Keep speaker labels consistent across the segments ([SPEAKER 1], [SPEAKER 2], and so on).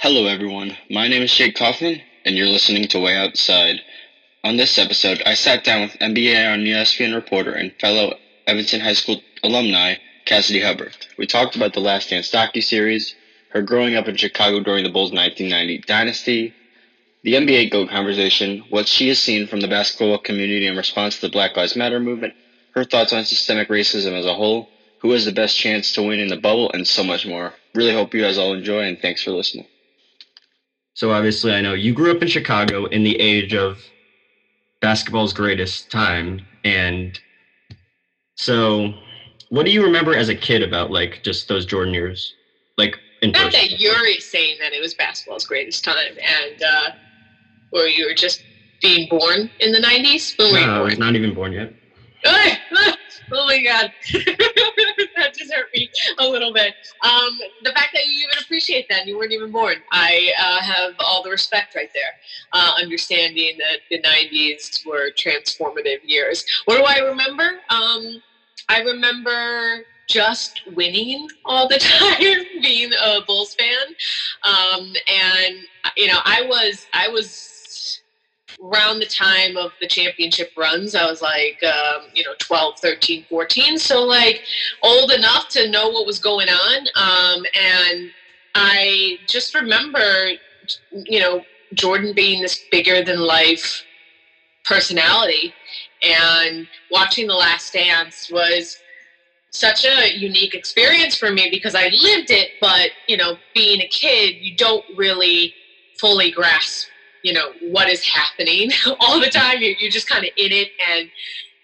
[SPEAKER 1] Hello, everyone. My name is Jake Kaufman, and you're listening to Way Outside. On this episode, I sat down with NBA on ESPN reporter and fellow Evanston High School alumni, Cassidy Hubbarth. We talked about the Last Dance docu series, her growing up in Chicago during the Bulls' 1990 dynasty, the NBA GOAT conversation, what she has seen from the basketball community in response to the Black Lives Matter movement, her thoughts on systemic racism as a whole, who has the best chance to win in the bubble, and so much more. Really hope you guys all enjoy, and thanks for listening.
[SPEAKER 2] So obviously, I know you grew up in Chicago in the age of basketball's greatest time, and so what do you remember as a kid about like just those Jordan years, like in
[SPEAKER 3] Not
[SPEAKER 2] person?
[SPEAKER 3] that you're saying that it was basketball's greatest time, and uh, or you were just being born in the '90s. When were you
[SPEAKER 2] No, I
[SPEAKER 3] born?
[SPEAKER 2] was not even born yet.
[SPEAKER 3] oh my god, that just hurt me a little bit. Um, the fact that you even appreciate that and you weren't even born, I uh, have all the respect right there. Uh, understanding that the '90s were transformative years. What do I remember? Um, I remember just winning all the time, being a Bulls fan, um, and you know, I was I was around the time of the championship runs i was like um, you know 12 13 14 so like old enough to know what was going on. Um, and i just remember you know jordan being this bigger than life personality and watching the last dance was such a unique experience for me because i lived it but you know being a kid you don't really fully grasp you know what is happening all the time. You, you're just kind of in it, and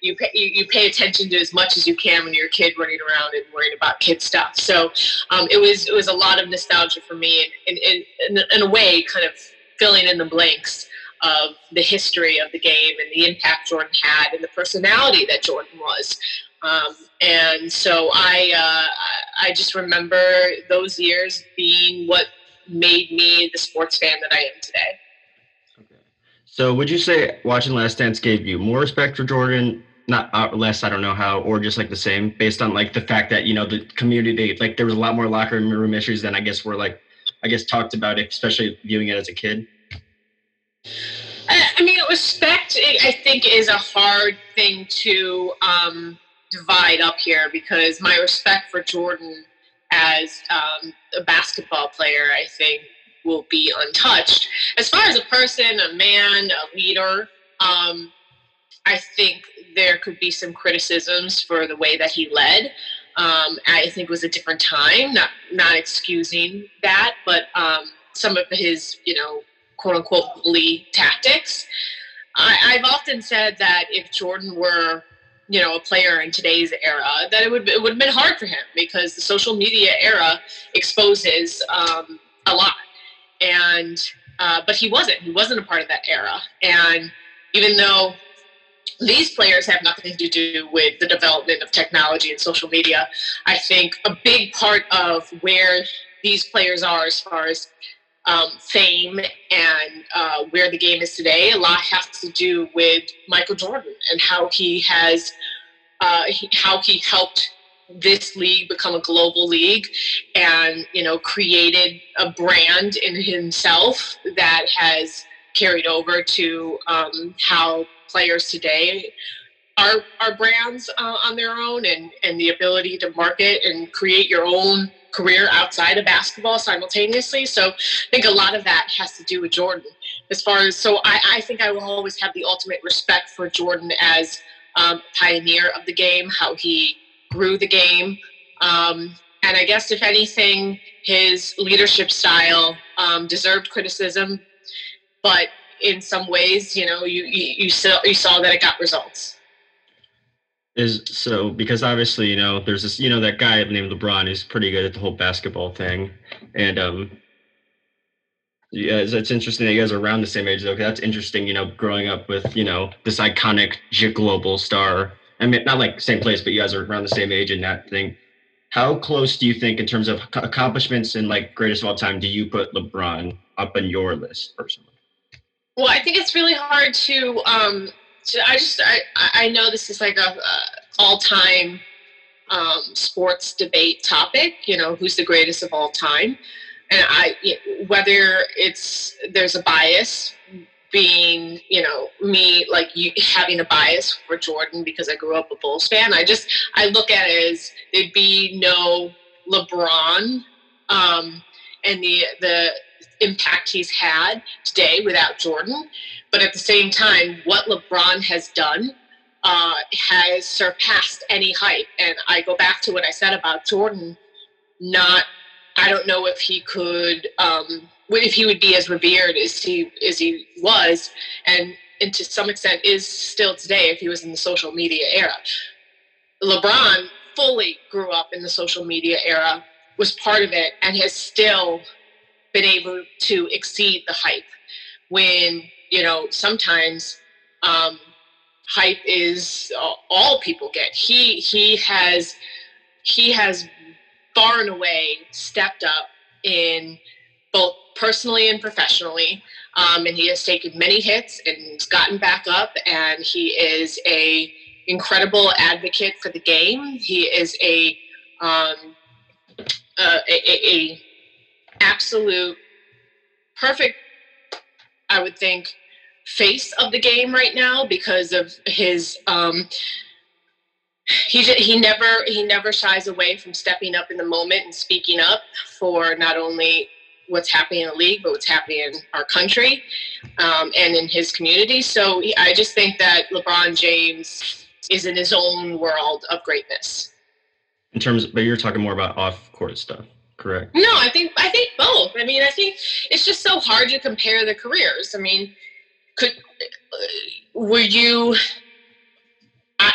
[SPEAKER 3] you pay, you, pay attention to as much as you can when you're a kid running around and worrying about kid stuff. So um, it was it was a lot of nostalgia for me, and in a way, kind of filling in the blanks of the history of the game and the impact Jordan had and the personality that Jordan was. Um, and so I uh, I just remember those years being what made me the sports fan that I am today.
[SPEAKER 2] So would you say watching Last Dance gave you more respect for Jordan? Not uh, less, I don't know how, or just like the same, based on like the fact that you know the community, like there was a lot more locker room issues than I guess were like, I guess talked about, it, especially viewing it as a kid.
[SPEAKER 3] I I mean, respect, I think, is a hard thing to um, divide up here because my respect for Jordan as um, a basketball player, I think, will be untouched. As far as a person, a man, a leader, um, I think there could be some criticisms for the way that he led. Um, I think it was a different time, not not excusing that, but um, some of his, you know, quote unquote bully tactics. I, I've often said that if Jordan were, you know, a player in today's era, that it would it would have been hard for him because the social media era exposes um, a lot, and uh, but he wasn't. He wasn't a part of that era, and even though these players have nothing to do with the development of technology and social media. I think a big part of where these players are as far as um, fame and uh, where the game is today, a lot has to do with Michael Jordan and how he has, uh, how he helped this league become a global league and you know created a brand in himself that has carried over to um, how players today are are brands uh, on their own and and the ability to market and create your own career outside of basketball simultaneously. So i think a lot of that has to do with jordan. As far as so i, I think i will always have the ultimate respect for jordan as um, pioneer of the game how he grew the game um, and i guess if anything his leadership style um, deserved criticism but in some ways, you know, you you, you saw you saw that it got results.
[SPEAKER 2] Is so because obviously you know there's this you know that guy named LeBron who's pretty good at the whole basketball thing, and um. Yeah, it's, it's interesting that you guys are around the same age though. that's interesting, you know, growing up with you know this iconic global star. I mean, not like same place, but you guys are around the same age and that thing. How close do you think, in terms of accomplishments and like greatest of all time, do you put LeBron up on your list personally?
[SPEAKER 3] Well, I think it's really hard to. Um, to I just I I know this is like a, a all time um, sports debate topic. You know, who's the greatest of all time? and I whether it's there's a bias being you know me like you having a bias for Jordan because I grew up a Bulls fan. I just I look at it as there'd be no LeBron um, and the the impact he's had today without Jordan. But at the same time, what LeBron has done uh, has surpassed any hype. And I go back to what I said about Jordan. Not, I don't know if he could, um, if he would be as revered as he as he was, and and to some extent is still today if he was in the social media era. LeBron fully grew up in the social media era, was part of it, and has still been able to exceed the hype. When you know sometimes um, hype is all people get. He he has he has far and away stepped up in both personally and professionally. Um, and he has taken many hits and gotten back up. And he is a incredible advocate for the game. He is a um, a, a, a absolute perfect, I would think, face of the game right now because of his um, he he never he never shies away from stepping up in the moment and speaking up for not only what's happening in the league but what's happening in our country um, and in his community. So i just think that lebron james is in his own world of greatness.
[SPEAKER 2] In terms but you're talking more about off court stuff correct?
[SPEAKER 3] No i think i think both. I mean i think it's just so hard to compare the careers. I mean could were you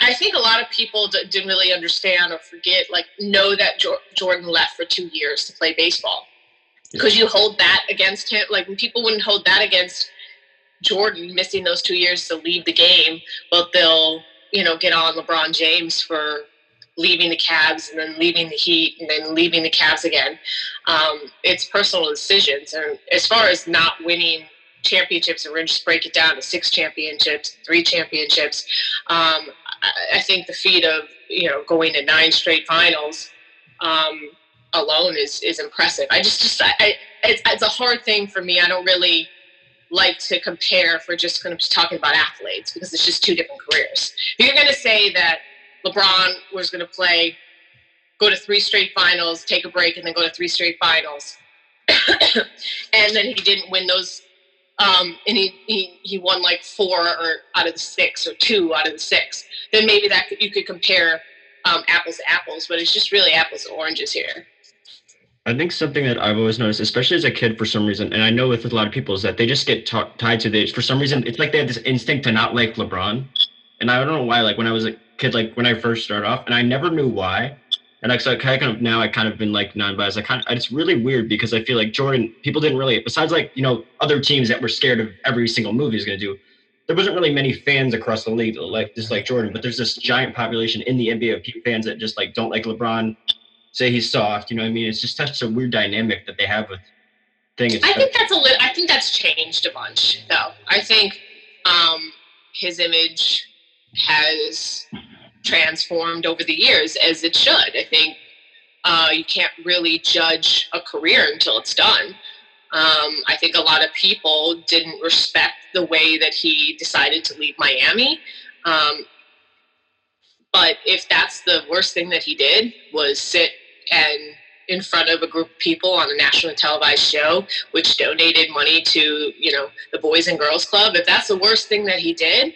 [SPEAKER 3] I, think a lot of people didn't really understand or forget, like, know that Jordan left for two years to play baseball. Because you hold that against him, like, people wouldn't hold that against Jordan missing those two years to leave the game, but they'll, you know, get on LeBron James for leaving the Cavs and then leaving the Heat and then leaving the Cavs again. Um, it's personal decisions. And as far as not winning championships, and we're just break it down to six championships, three championships. Um, I, I, think the feat of you know going to nine straight finals um, alone is is impressive. I just just I, it's, it's a hard thing for me. I don't really like to compare for just to be talking about athletes because it's just two different careers. If you're going to say that LeBron was going to play, go to three straight finals, take a break, and then go to three straight finals, and then he didn't win those um, and he, he he won like four or out of the six or two out of the six, then maybe that could, you could compare um, apples to apples. But it's just really apples and oranges here.
[SPEAKER 2] I think something that I've always noticed, especially as a kid, for some reason, and I know with a lot of people, is that they just get t- tied to the. For some reason, it's like they have this instinct to not like LeBron, and I don't know why. Like when I was a kid, like when I first started off, and I never knew why and I, so I kind of now I kind of been like non-biased. I kind of it's really weird because I feel like Jordan people didn't really besides like you know other teams that were scared of every single move he's going to do. There wasn't really many fans across the league like just like Jordan, but there's this giant population in the NBA of fans that just like don't like LeBron, say he's soft. You know what I mean? It's just such a weird dynamic that they have with thing.
[SPEAKER 3] I think that's a little. I think that's changed a bunch though. I think um, his image has transformed over the years as it should. I think uh, you can't really judge a career until it's done. Um, I think a lot of people didn't respect the way that he decided to leave Miami. Um, but if that's the worst thing that he did was sit and in front of a group of people on a nationally televised show, which donated money to you know the Boys and Girls Club, if that's the worst thing that he did,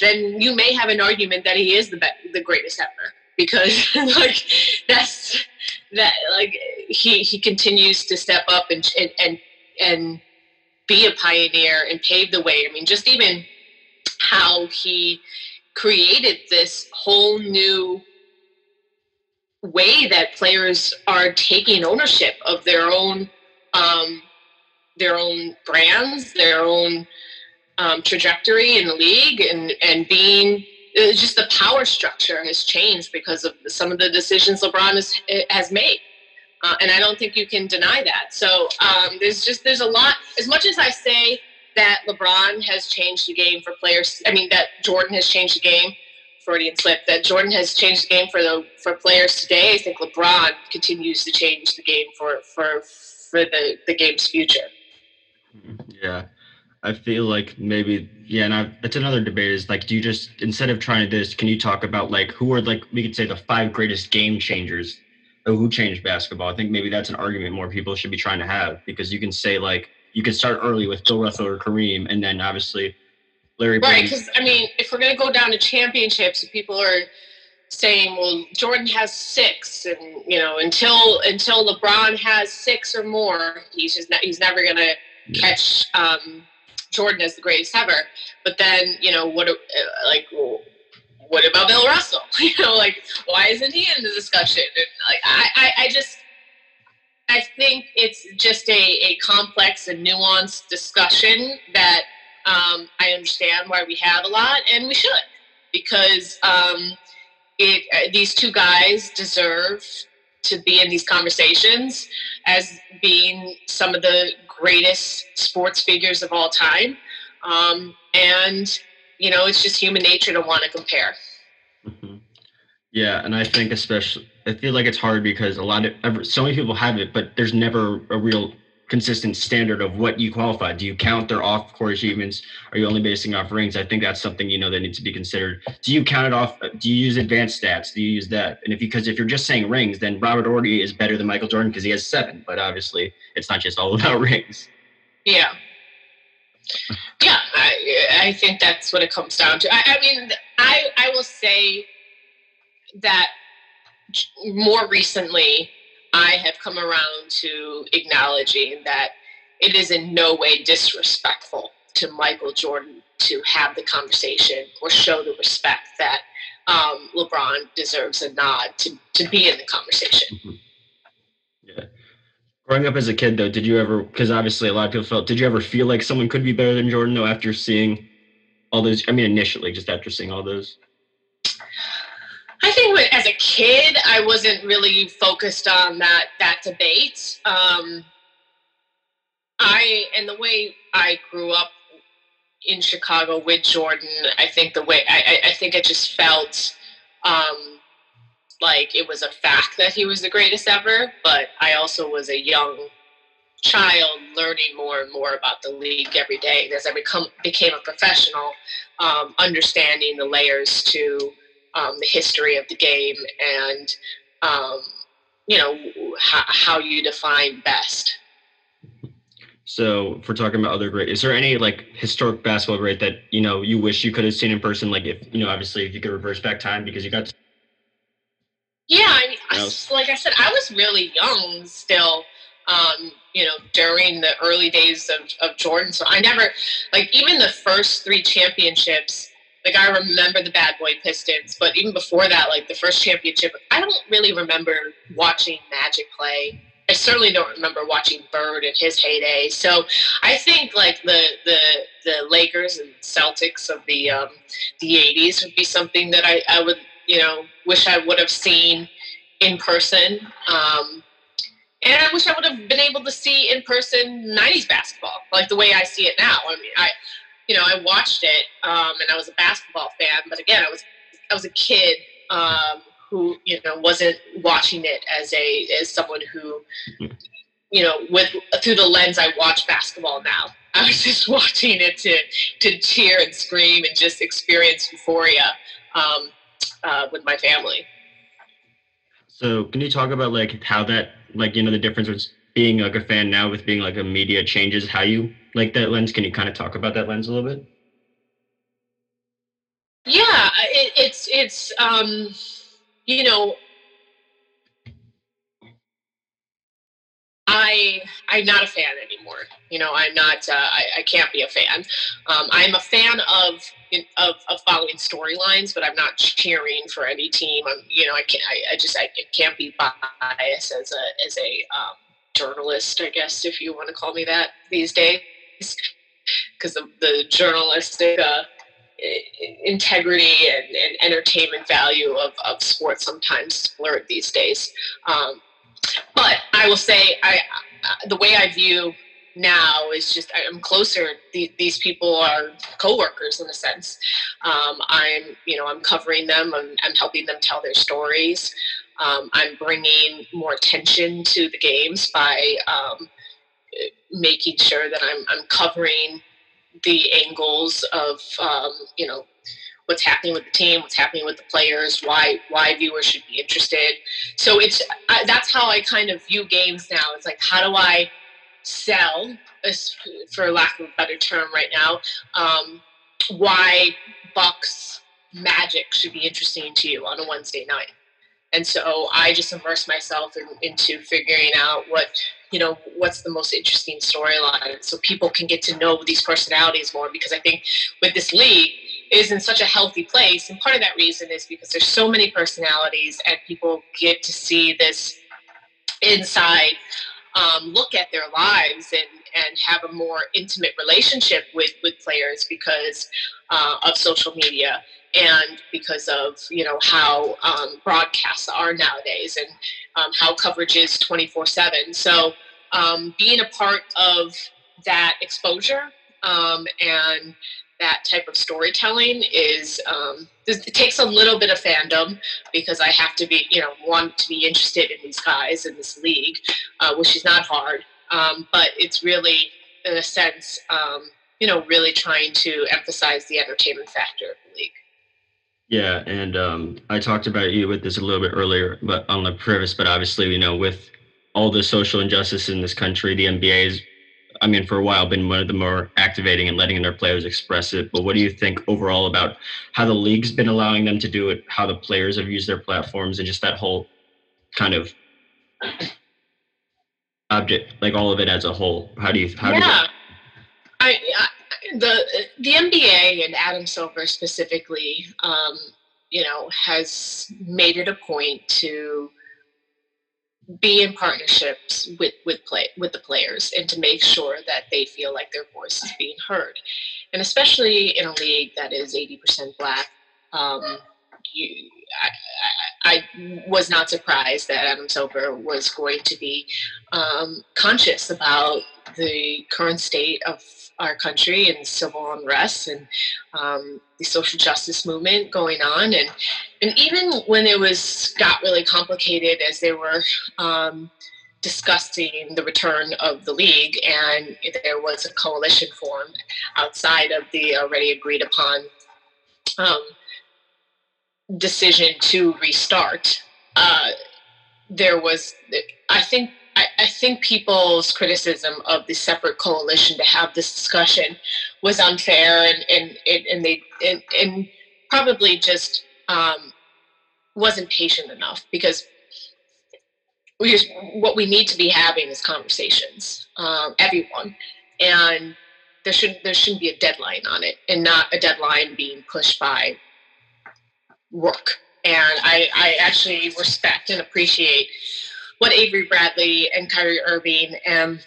[SPEAKER 3] then you may have an argument that he is the be- the greatest ever because like that's that like he he continues to step up and and and, and be a pioneer and pave the way. I mean, just even how he created this whole new way that players are taking ownership of their own um, their own brands, their own um, trajectory in the league and and being uh, just the power structure has changed because of some of the decisions LeBron has has made. Uh, and I don't think you can deny that. So um, there's just there's a lot. As much as I say that LeBron has changed the game for players, I mean that Jordan has changed the game. Freudian slip. That Jordan has changed the game for the for players today. I think LeBron continues to change the game for for for the the game's future. Mm-hmm.
[SPEAKER 2] Yeah. I feel like maybe yeah, and I, it's another debate is like, do you just instead of trying this, can you talk about like who are like we could say the five greatest game changers who changed basketball? I think maybe that's an argument more people should be trying to have because you can say like you can start early with Bill Russell or Kareem, and then obviously Larry.
[SPEAKER 3] Right, because I mean, if we're gonna go down to championships, people are saying, well, Jordan has six, and you know, until until LeBron has six or more, he's just not, he's never gonna yeah. catch um, Jordan as the greatest ever. But then, you know, what uh, like what about Bill Russell? You know, like why isn't he in the discussion? And like I, I, I just I think it's just a, a complex and nuanced discussion that um, I understand why we have a lot, and we should because um, it uh, these two guys deserve to be in these conversations as being some of the greatest sports figures of all time. Um, and, you know, it's just human nature to want to compare.
[SPEAKER 2] Mm-hmm. Yeah. And I think, especially, I feel like it's hard because a lot of, so many people have it, but there's never a real consistent standard of what you qualify. Do you count their off court achievements? Are you only basing off rings? I think that's something you know that needs to be considered. Do you count it off? Do you use advanced stats? Do you use that? And if because if you're just saying rings, then Robert Horry is better than Michael Jordan because he has seven. But obviously, it's not just all about rings.
[SPEAKER 3] Yeah. Yeah, I, I think that's what it comes down to. I, I mean, I I will say that more recently I have come around to acknowledging that it is in no way disrespectful to Michael Jordan to have the conversation or show the respect that um, LeBron deserves a nod to, to be in the conversation. Mm-hmm.
[SPEAKER 2] Yeah. Growing up as a kid, though, did you ever, because obviously a lot of people felt, did you ever feel like someone could be better than Jordan, though, after seeing all those? I mean, initially, just after seeing all those?
[SPEAKER 3] I think as a kid, I wasn't really focused on that that debate. Um, I and the way I grew up in Chicago with Jordan, I think the way I, I think I just felt um, like it was a fact that he was the greatest ever. But I also was a young child learning more and more about the league every day as I become became a professional, um, understanding the layers to um, the history of the game and um, you know how, how you define best.
[SPEAKER 2] So, if we're talking about other great, is there any like historic basketball great that you know you wish you could have seen in person? Like, if you know, obviously, if you could reverse back time because you got. To-
[SPEAKER 3] yeah, I mean, I, like I said, I was really young still. Um, you know, during the early days of, of Jordan, so I never like even the first three championships. Like I remember the Bad Boy Pistons, but even before that, like the first championship, I don't really remember watching Magic play. I certainly don't remember watching Bird in his heyday. So I think like the the the Lakers and Celtics of the um, the '80s would be something that I, I would you know wish I would have seen in person. Um, and I wish I would have been able to see in person '90s basketball, like the way I see it now. I mean, I you know, I watched it, um, and I was a basketball fan. But again, I was I was a kid um, who you know wasn't watching it as a as someone who you know with through the lens I watch basketball now. I was just watching it to to cheer and scream and just experience euphoria um, uh, with my family.
[SPEAKER 2] So, can you talk about like how that like you know the difference being like a fan now with being like a media changes how you like that lens. Can you kind of talk about that lens a little bit?
[SPEAKER 3] Yeah, it, it's it's um, you know, I I'm not a fan anymore. You know, I'm not. Uh, I, I can't be a fan. Um, I'm a fan of of, of following storylines, but I'm not cheering for any team. I'm, you know, I can't. I, I just I can't be biased as a as a um, journalist, I guess, if you want to call me that these days because of the journalistic uh, integrity and, and, entertainment value of, of sports sometimes blurred these days. Um, but I will say, I, the way I view now is just I'm closer. These, people are coworkers in a sense. Um, I'm, you know, I'm covering them. I'm, I'm helping them tell their stories. Um, I'm bringing more attention to the games by um, making sure that I'm I'm covering the angles of um, you know what's happening with the team, what's happening with the players, why why viewers should be interested. So it's I, that's how I kind of view games now. It's like how do I sell, for lack of a better term, right now, um, why Bucks Magic should be interesting to you on a Wednesday night. And so I just immerse myself in, into figuring out what you know what's the most interesting storyline so people can get to know these personalities more because i think with this league is in such a healthy place and part of that reason is because there's so many personalities and people get to see this inside um, look at their lives and and have a more intimate relationship with with players because uh, of social media and because of you know how um, broadcasts are nowadays and um, how coverage is 24 7 so um, being a part of that exposure um, and that type of storytelling is um, it takes a little bit of fandom because I have to be you know want to be interested in these guys in this league, uh, which is not hard. Um, but it's really in a sense you know really trying to emphasize the entertainment factor of the league.
[SPEAKER 2] Yeah, and um, I talked about you with this a little bit earlier, but on the preface. But obviously, you know, with all the social injustice in this country, the NBA is, I mean, for a while, been one of the more activating and letting their players express it. But what do you think overall about how the league's been allowing them to do it, how the players have used their platforms, and just that whole kind of object, like all of it as a whole? How do you? How
[SPEAKER 3] yeah, do I, I the the NBA and Adam Silver specifically, um, you know, has made it a point to be in partnerships with with play with the players and to make sure that they feel like their voice is being heard, and especially in a league that is eighty percent black. Um, I, I, I, was not surprised that Adam Silver was going to be um, conscious about the current state of our country and civil unrest and um, the social justice movement going on. And and even when it was got really complicated as they were um, discussing the return of the league and there was a coalition formed outside of the already agreed upon um, decision to restart uh, there was i think I, I think people's criticism of the separate coalition to have this discussion was unfair and and, and, they and, and probably just um, wasn't patient enough because we just, what we need to be having is conversations um, everyone. And there should there shouldn't be a deadline on it and not a deadline being pushed by work. And I, I actually respect and appreciate what Avery Bradley and Kyrie Irving and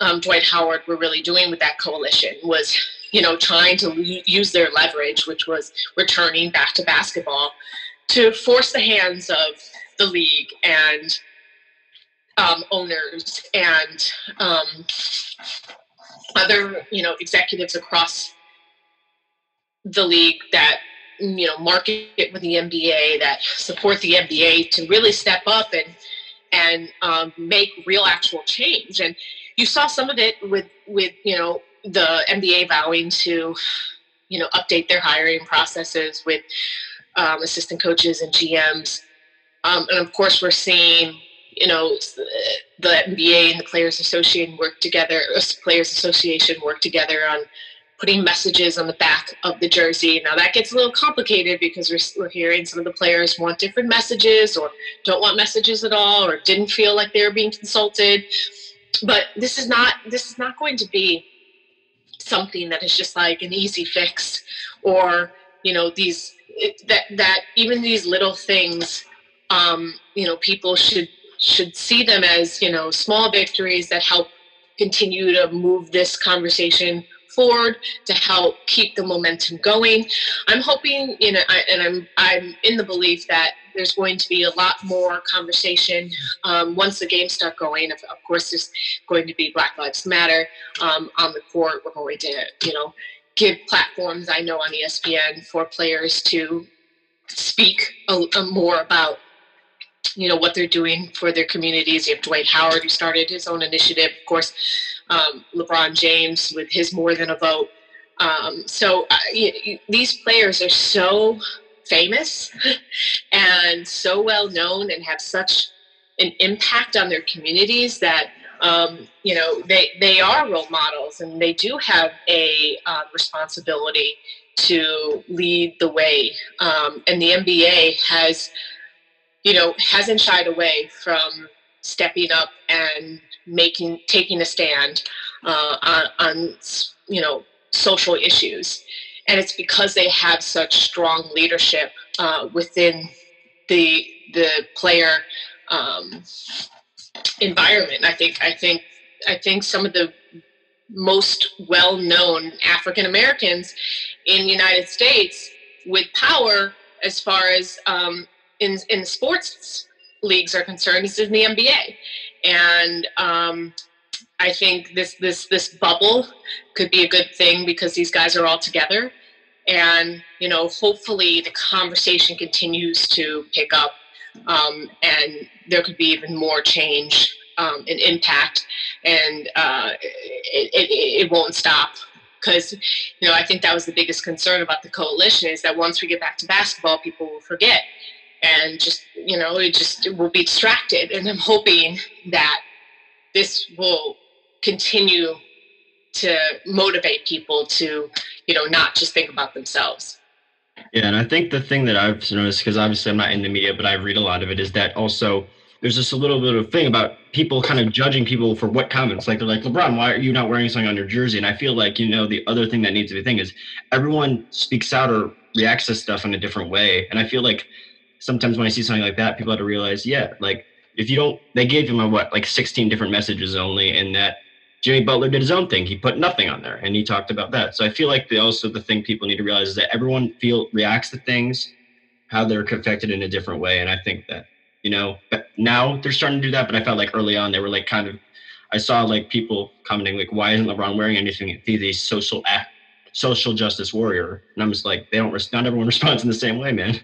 [SPEAKER 3] um, Dwight Howard were really doing with that coalition was, you know, trying to use their leverage, which was returning back to basketball, to force the hands of the league and um, owners and um, other, you know, executives across the league that you know market with the NBA that support the NBA to really step up and and um, make real actual change. And you saw some of it with with you know the NBA vowing to you know update their hiring processes with um, assistant coaches and GMs. Um, and of course, we're seeing you know the NBA and the Players Association work together. Players Association work together on putting messages on the back of the jersey. Now that gets a little complicated because we're, we're hearing some of the players want different messages or don't want messages at all or didn't feel like they were being consulted. But this is not this is not going to be something that is just like an easy fix or you know these it, that that even these little things um, you know people should should see them as you know small victories that help continue to move this conversation forward to help keep the momentum going. I'm hoping, you know, I, and I'm I'm in the belief that there's going to be a lot more conversation um, once the games start going. Of, of, course, there's going to be Black Lives Matter um, on the court. We're going to, you know, give platforms. I know on ESPN for players to speak a, a more about you know what they're doing for their communities. You have Dwight Howard who started his own initiative, of course, um, LeBron James with his more than a vote. Um, so uh, you, these players are so famous and so well known and have such an impact on their communities that um, you know they they are role models and they do have a uh, responsibility to lead the way um, and the nba has you know hasn't shied away from stepping up and making taking a stand uh, on, on you know social issues and it's because they have such strong leadership uh, within the the player um, environment. I think I think I think some of the most well-known African Americans in the United States with power as far as um, in in sports leagues are concerned is in the NBA, and um, I think this this this bubble could be a good thing because these guys are all together, and you know hopefully the conversation continues to pick up, um, and there could be even more change um, and impact, and uh, it, it, it won't stop. Because you know I think that was the biggest concern about the coalition is that once we get back to basketball, people will forget and just you know it just it will be distracted, and I'm hoping that this will continue to motivate people to you know not just think about themselves.
[SPEAKER 2] Yeah and i think the thing that i've noticed because obviously i'm not in the media but i read a lot of it is that also there's just a little bit of thing about people kind of judging people for what comments. Like they're like lebron why are you not wearing something on your jersey? And i feel like you know the other thing that needs to be thing is everyone speaks out or reacts to stuff in a different way. And i feel like sometimes when i see something like that people have to realize yeah like if you don't they gave him a what like 16 different messages only and that Jimmy Butler did his own thing. He put nothing on there, and he talked about that. So I feel like the, also the thing people need to realize is that everyone feel reacts to things how they're affected in a different way, and I think that you know now they're starting to do that. But I felt like early on they were like kind of I saw like people commenting like, "Why isn't LeBron wearing anything? He's a social act, social justice warrior," and I'm just like, they don't. Not everyone responds in the same way, man.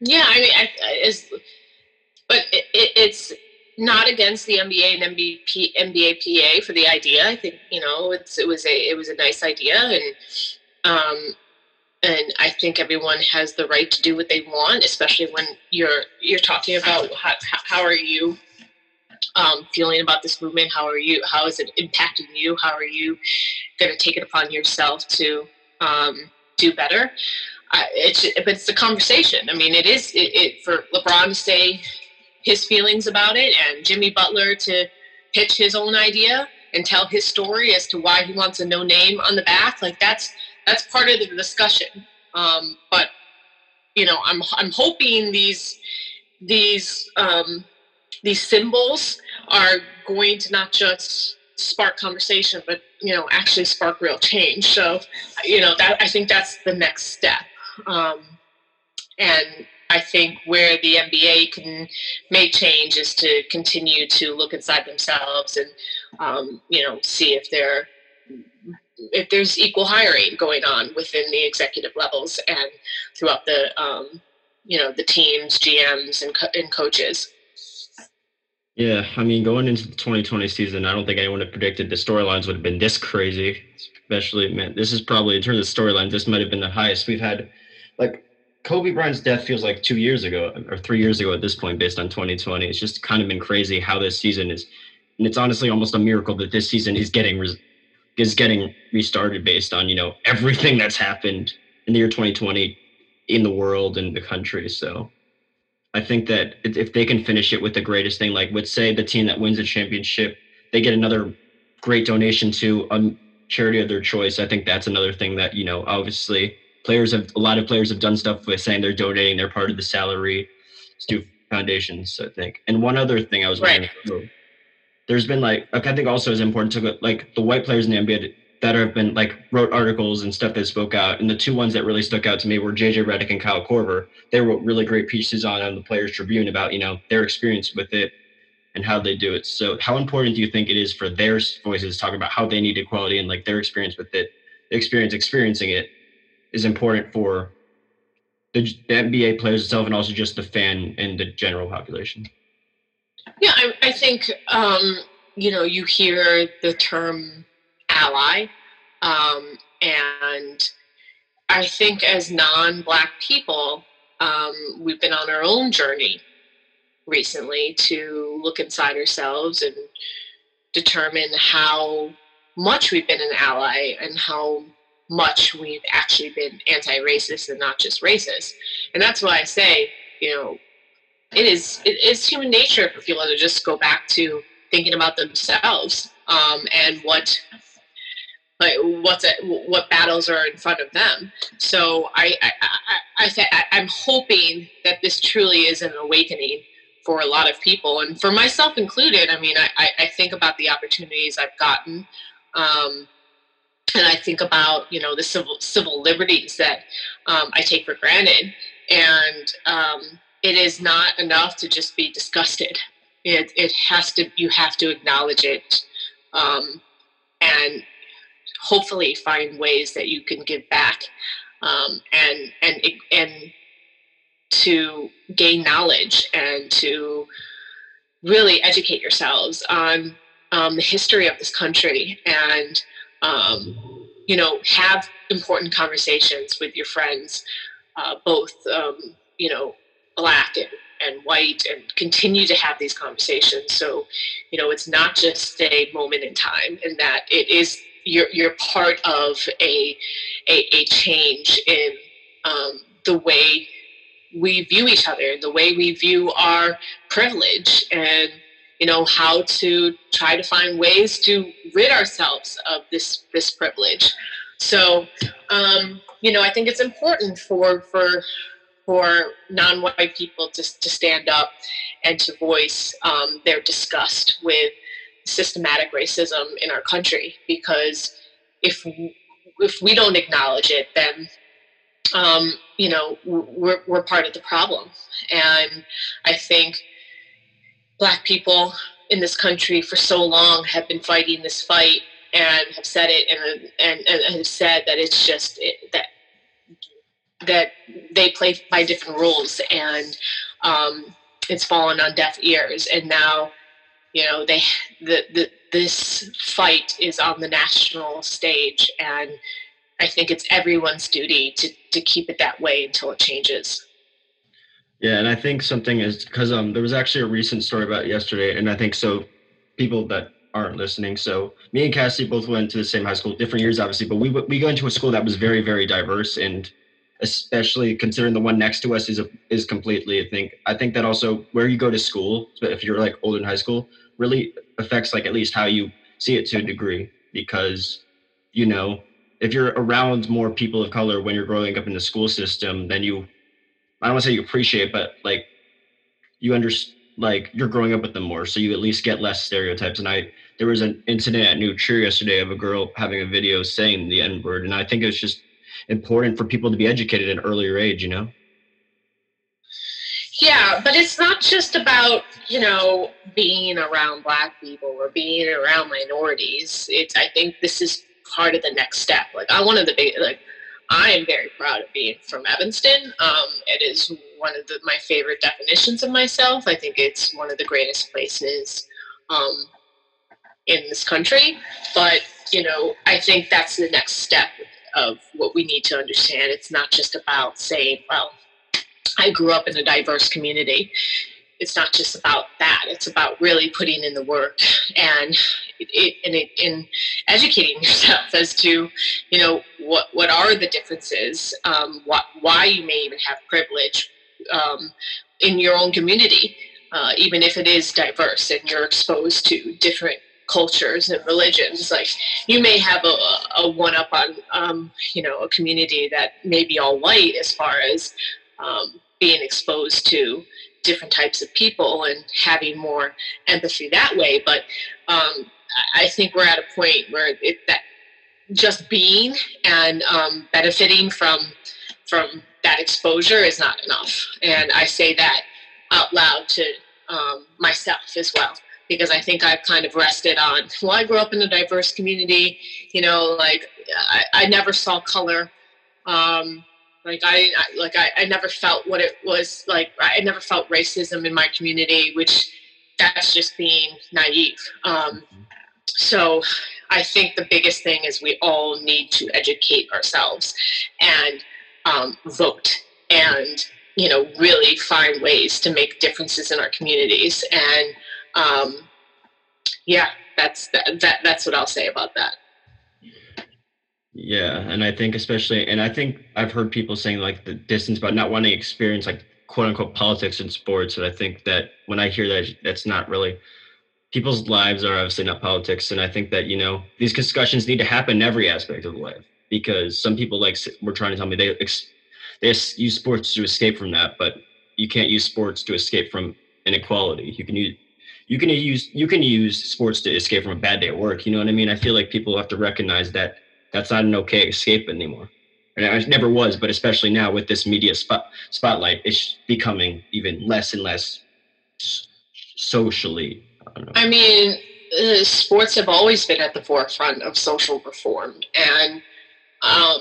[SPEAKER 3] Yeah, I mean, I, it's, but it, it, it's not against the MBA and NBA, NBA PA for the idea. I think you know it's it was a it was a nice idea, and um, and I think everyone has the right to do what they want, especially when you're you're talking about how, how are you um, feeling about this movement? How are you? How is it impacting you? How are you going to take it upon yourself to um, do better? Uh, it's but it's a conversation. I mean, it is it, it for LeBron to say his feelings about it and Jimmy Butler to pitch his own idea and tell his story as to why he wants a no name on the back. Like that's that's part of the discussion. Um, but you know, I'm I'm hoping these these um, these symbols are going to not just spark conversation, but you know, actually spark real change. So, you know, that I think that's the next step. Um, and I think where the NBA can make change is to continue to look inside themselves and um, you know see if there if there's equal hiring going on within the executive levels and throughout the um, you know the teams, GMs, and, co- and coaches.
[SPEAKER 2] Yeah, I mean, going into the 2020 season, I don't think anyone had predicted the storylines would have been this crazy. Especially, man, this is probably in terms of storylines, this might have been the highest we've had. Like Kobe Bryant's death feels like two years ago or three years ago at this point, based on 2020. It's just kind of been crazy how this season is, and it's honestly almost a miracle that this season is getting is getting restarted based on you know everything that's happened in the year 2020 in the world and the country. So I think that if they can finish it with the greatest thing, like let's say the team that wins the championship, they get another great donation to a charity of their choice. I think that's another thing that you know obviously players have a lot of players have done stuff with saying they're donating their part of the salary to foundations. I think. And one other thing I was right. wondering, there's been like I think also is important to like the white players in the NBA that have been like wrote articles and stuff that spoke out. And the two ones that really stuck out to me were JJ Redick and Kyle Korver. They wrote really great pieces on on the Players Tribune about you know their experience with it and how they do it. So how important do you think it is for their voices to talk about how they need equality and like their experience with it, the experience experiencing it is important for the, the NBA players itself and also just the fan and the general population?
[SPEAKER 3] Yeah, I, I think um, you know you hear the term ally, um, and I think as non-black people, um, we've been on our own journey recently to look inside ourselves and determine how much we've been an ally and how much we've actually been anti-racist and not just racist. And that's why I say, you know, it is it is human nature for people to just go back to thinking about themselves um, and what like what's what battles are in front of them. So I I, I, I, I am hoping that this truly is an awakening for a lot of people and for myself included. I mean, I, I think about the opportunities I've gotten. Um, and I think about you know the civil civil liberties that um, I take for granted, and um, it is not enough to just be disgusted. It it has to you have to acknowledge it, um, and hopefully find ways that you can give back, um, and and and to gain knowledge and to really educate yourselves on um, the history of this country and um, you know, have important conversations with your friends, uh, both, um, you know, black and, and white, and continue to have these conversations. So, you know, it's not just a moment in time, and that it is you're you're part of a a, a change in um, the way we view each other, the way we view our privilege, and you know how to try to find ways to rid ourselves of this this privilege. So um, you know i think it's important for for for non-white people to, to stand up and to voice um, their disgust with systematic racism in our country because if if we don't acknowledge it then um, you know we're, we're part of the problem. And i think black people in this country for so long have been fighting this fight and have said it and and, and have said that it's just it, that that they play by different rules and um, it's fallen on deaf ears. And now you know they the, the this fight is on the national stage and i think it's everyone's duty to to keep it that way until it changes
[SPEAKER 2] yeah, and I think something is because um there was actually a recent story about yesterday, and I think so people that aren't listening. So me and Cassie both went to the same high school, different years obviously, but we we go into a school that was very very diverse, and especially considering the one next to us is a, is completely. I think I think that also where you go to school, if you're like older in high school, really affects like at least how you see it to a degree because you know if you're around more people of color when you're growing up in the school system, then you I don't want to say you appreciate, but like you understand, like you're growing up with them more, so you at least get less stereotypes. And I there was an incident at New Trier yesterday of a girl having a video saying the N word, and I think it's just important for people to be educated at an earlier age, you know.
[SPEAKER 3] Yeah, but it's not just about, you know, being around black people or being around minorities. It's I think this is part of the next step. Like I one of the big like I am very proud of being from Evanston. Um, it is one of the, my favorite definitions of myself. I think it's one of the greatest places um, in this country. But, you know, I think that's the next step of what we need to understand. It's not just about saying, well, I grew up in a diverse community it's not just about that. It's about really putting in the work and it, in, in educating yourself as to, you know, what what are the differences, um, what why you may even have privilege um, in your own community, uh, even if it is diverse and you're exposed to different cultures and religions. Like you may have a, a one up on, um, you know, a community that may be all white as far as um, being exposed to different types of people and having more empathy that way. But um, I think we're at a point where it, that just being and um, benefiting from from that exposure is not enough. And I say that out loud to um, myself as well because I think I've kind of rested on. Well, I grew up in a diverse community. You know, like I, I never saw color. Um, Like I, I like I, I never felt what it was like. I never felt racism in my community, which that's just being naive. Um, so I think the biggest thing is we all need to educate ourselves and um, vote and you know really find ways to make differences in our communities and um, yeah that's that, that that's what I'll say about that.
[SPEAKER 2] Yeah, and I think especially, and I think I've heard people saying like the distance but not wanting to experience like quote unquote politics in sports, and I think that when I hear that, that's not really people's lives are obviously not politics, and I think that you know these discussions need to happen in every aspect of life because some people like were trying to tell me they they use sports to escape from that, but you can't use sports to escape from inequality. You can use you can use you can use sports to escape from a bad day at work. You know what I mean? I feel like people have to recognize that that's not an okay escape anymore. And it never was, but especially now with this media spot, spotlight, it's becoming even less and less socially.
[SPEAKER 3] I, mean, uh, sports have always been at the forefront of social reform, and um,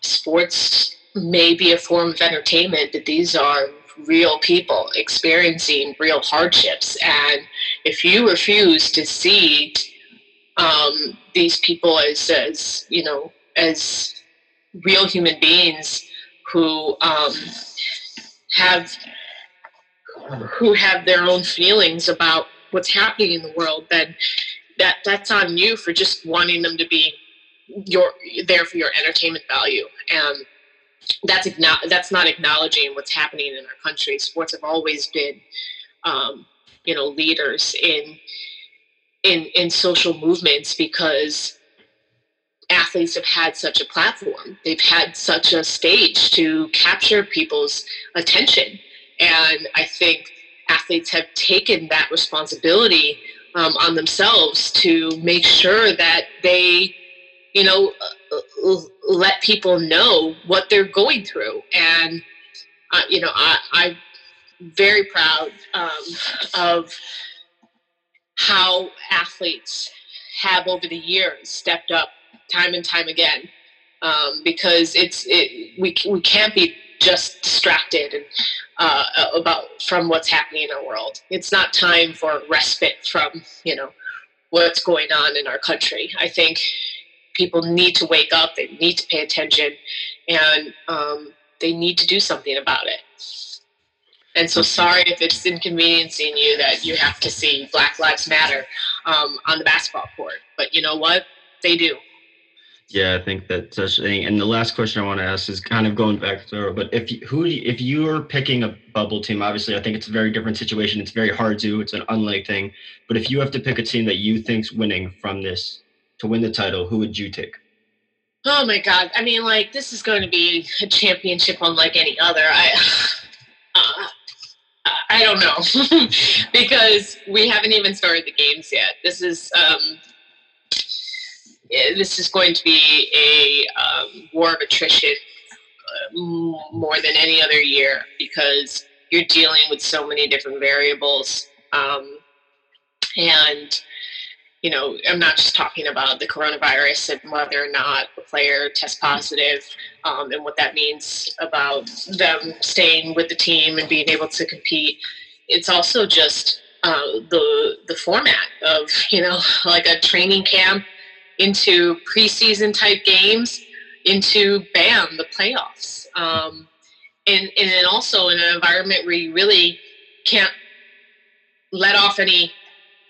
[SPEAKER 3] sports may be a form of entertainment, but these are real people experiencing real hardships. And if you refuse to see um, these people as, as you know as real human beings who um, have who have their own feelings about what's happening in the world, then that that's on you for just wanting them to be your there for your entertainment value. And that's that's not acknowledging what's happening in our country. Sports have always been um, you know leaders in in in social movements because athletes have had such a platform. They've had such a stage to capture people's attention. And i think athletes have taken that responsibility um, on themselves to make sure that they you know uh, uh let people know what they're going through. And uh, you know I, i'm very proud um, of how athletes have over the years stepped up time and time again um, because it's it, we, we can't be just distracted and uh, about from what's happening in our world it's not time for respite from you know what's going on in our country i think people need to wake up they need to pay attention and um, they need to do something about it and so sorry if it's inconveniencing you that you have to see Black Lives Matter um, on the basketball court. But you know what? They do.
[SPEAKER 2] Yeah, I think that's such a thing. And the last question I want to ask is kind of going back to, but if you, who if you're picking a bubble team, obviously I think it's a very different situation. It's very hard to. It's an unlike thing. But if you have to pick a team that you think's winning from this to win the title, who would you take?
[SPEAKER 3] Oh my God! I mean, like this is going to be a championship unlike any other. I. Uh, I don't know because we haven't even started the games yet. This is um, this is going to be a um, war of attrition uh, more than any other year because you're dealing with so many different variables um, and you know, I'm not just talking about the coronavirus and whether or not a player tests positive um, and what that means about them staying with the team and being able to compete. It's also just uh, the the format of you know like a training camp into preseason type games into bam the playoffs um, and and then also in an environment where you really can't let off any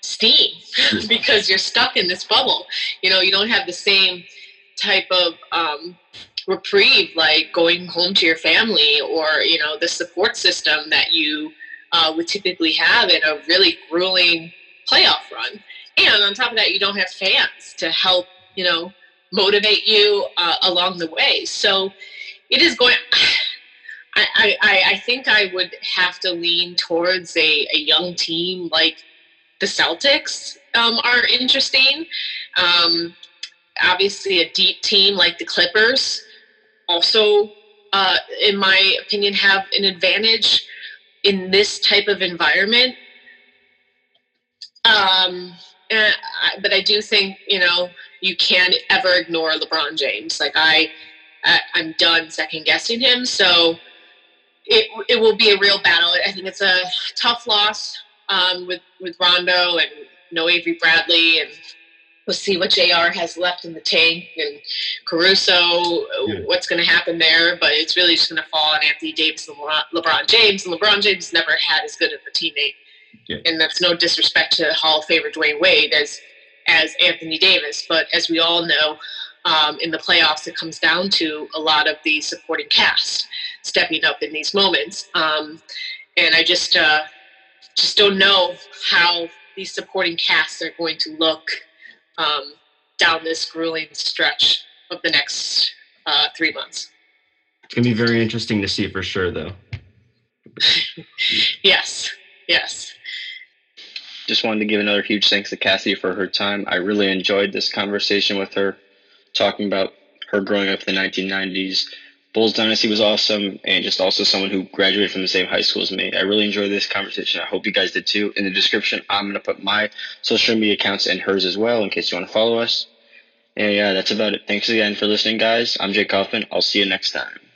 [SPEAKER 3] steam because you're stuck in this bubble. You know, you don't have the same type of um, reprieve like going home to your family or, you know, the support system that you uh, would typically have in a really grueling playoff run. And on top of that, you don't have fans to help, you know, motivate you uh, along the way. So it is going. I, I, I think I would have to lean towards a, a young team like the Celtics um, are interesting. Um, obviously, a deep team like the Clippers also, uh, in my opinion, have an advantage in this type of environment. Um, I, but I do think you know you can't ever ignore LeBron James. Like I, I, I'm done second guessing him. So it it will be a real battle. I think it's a tough loss um, with with Rondo and no Avery Bradley and we'll see what JR has left in the tank and Caruso, yeah. what's going to happen there. But it's really just going to fall on Anthony Davis and LeBron James. And LeBron James never had as good of a teammate. Yeah. And that's no disrespect to Hall of Famer Dwyane Wade as as Anthony Davis. But as we all know, um, in the playoffs, it comes down to a lot of the supporting cast stepping up in these moments. Um, and I just uh, just don't know how these supporting casts are going to look um, down this grueling stretch of the next uh, three months.
[SPEAKER 2] It's going to be very interesting to see for sure, though.
[SPEAKER 3] yes, yes.
[SPEAKER 1] Just wanted to give another huge thanks to Cassie for her time. I really enjoyed this conversation with her, talking about her growing up in the 1990s, Bulls Dynasty was awesome, and just also someone who graduated from the same high school as me. I really enjoyed this conversation. I hope you guys did too. In the description, I'm going to put my social media accounts and hers as well in case you want to follow us. And yeah, that's about it. Thanks again for listening, guys. I'm Jake Kaufman. I'll see you next time.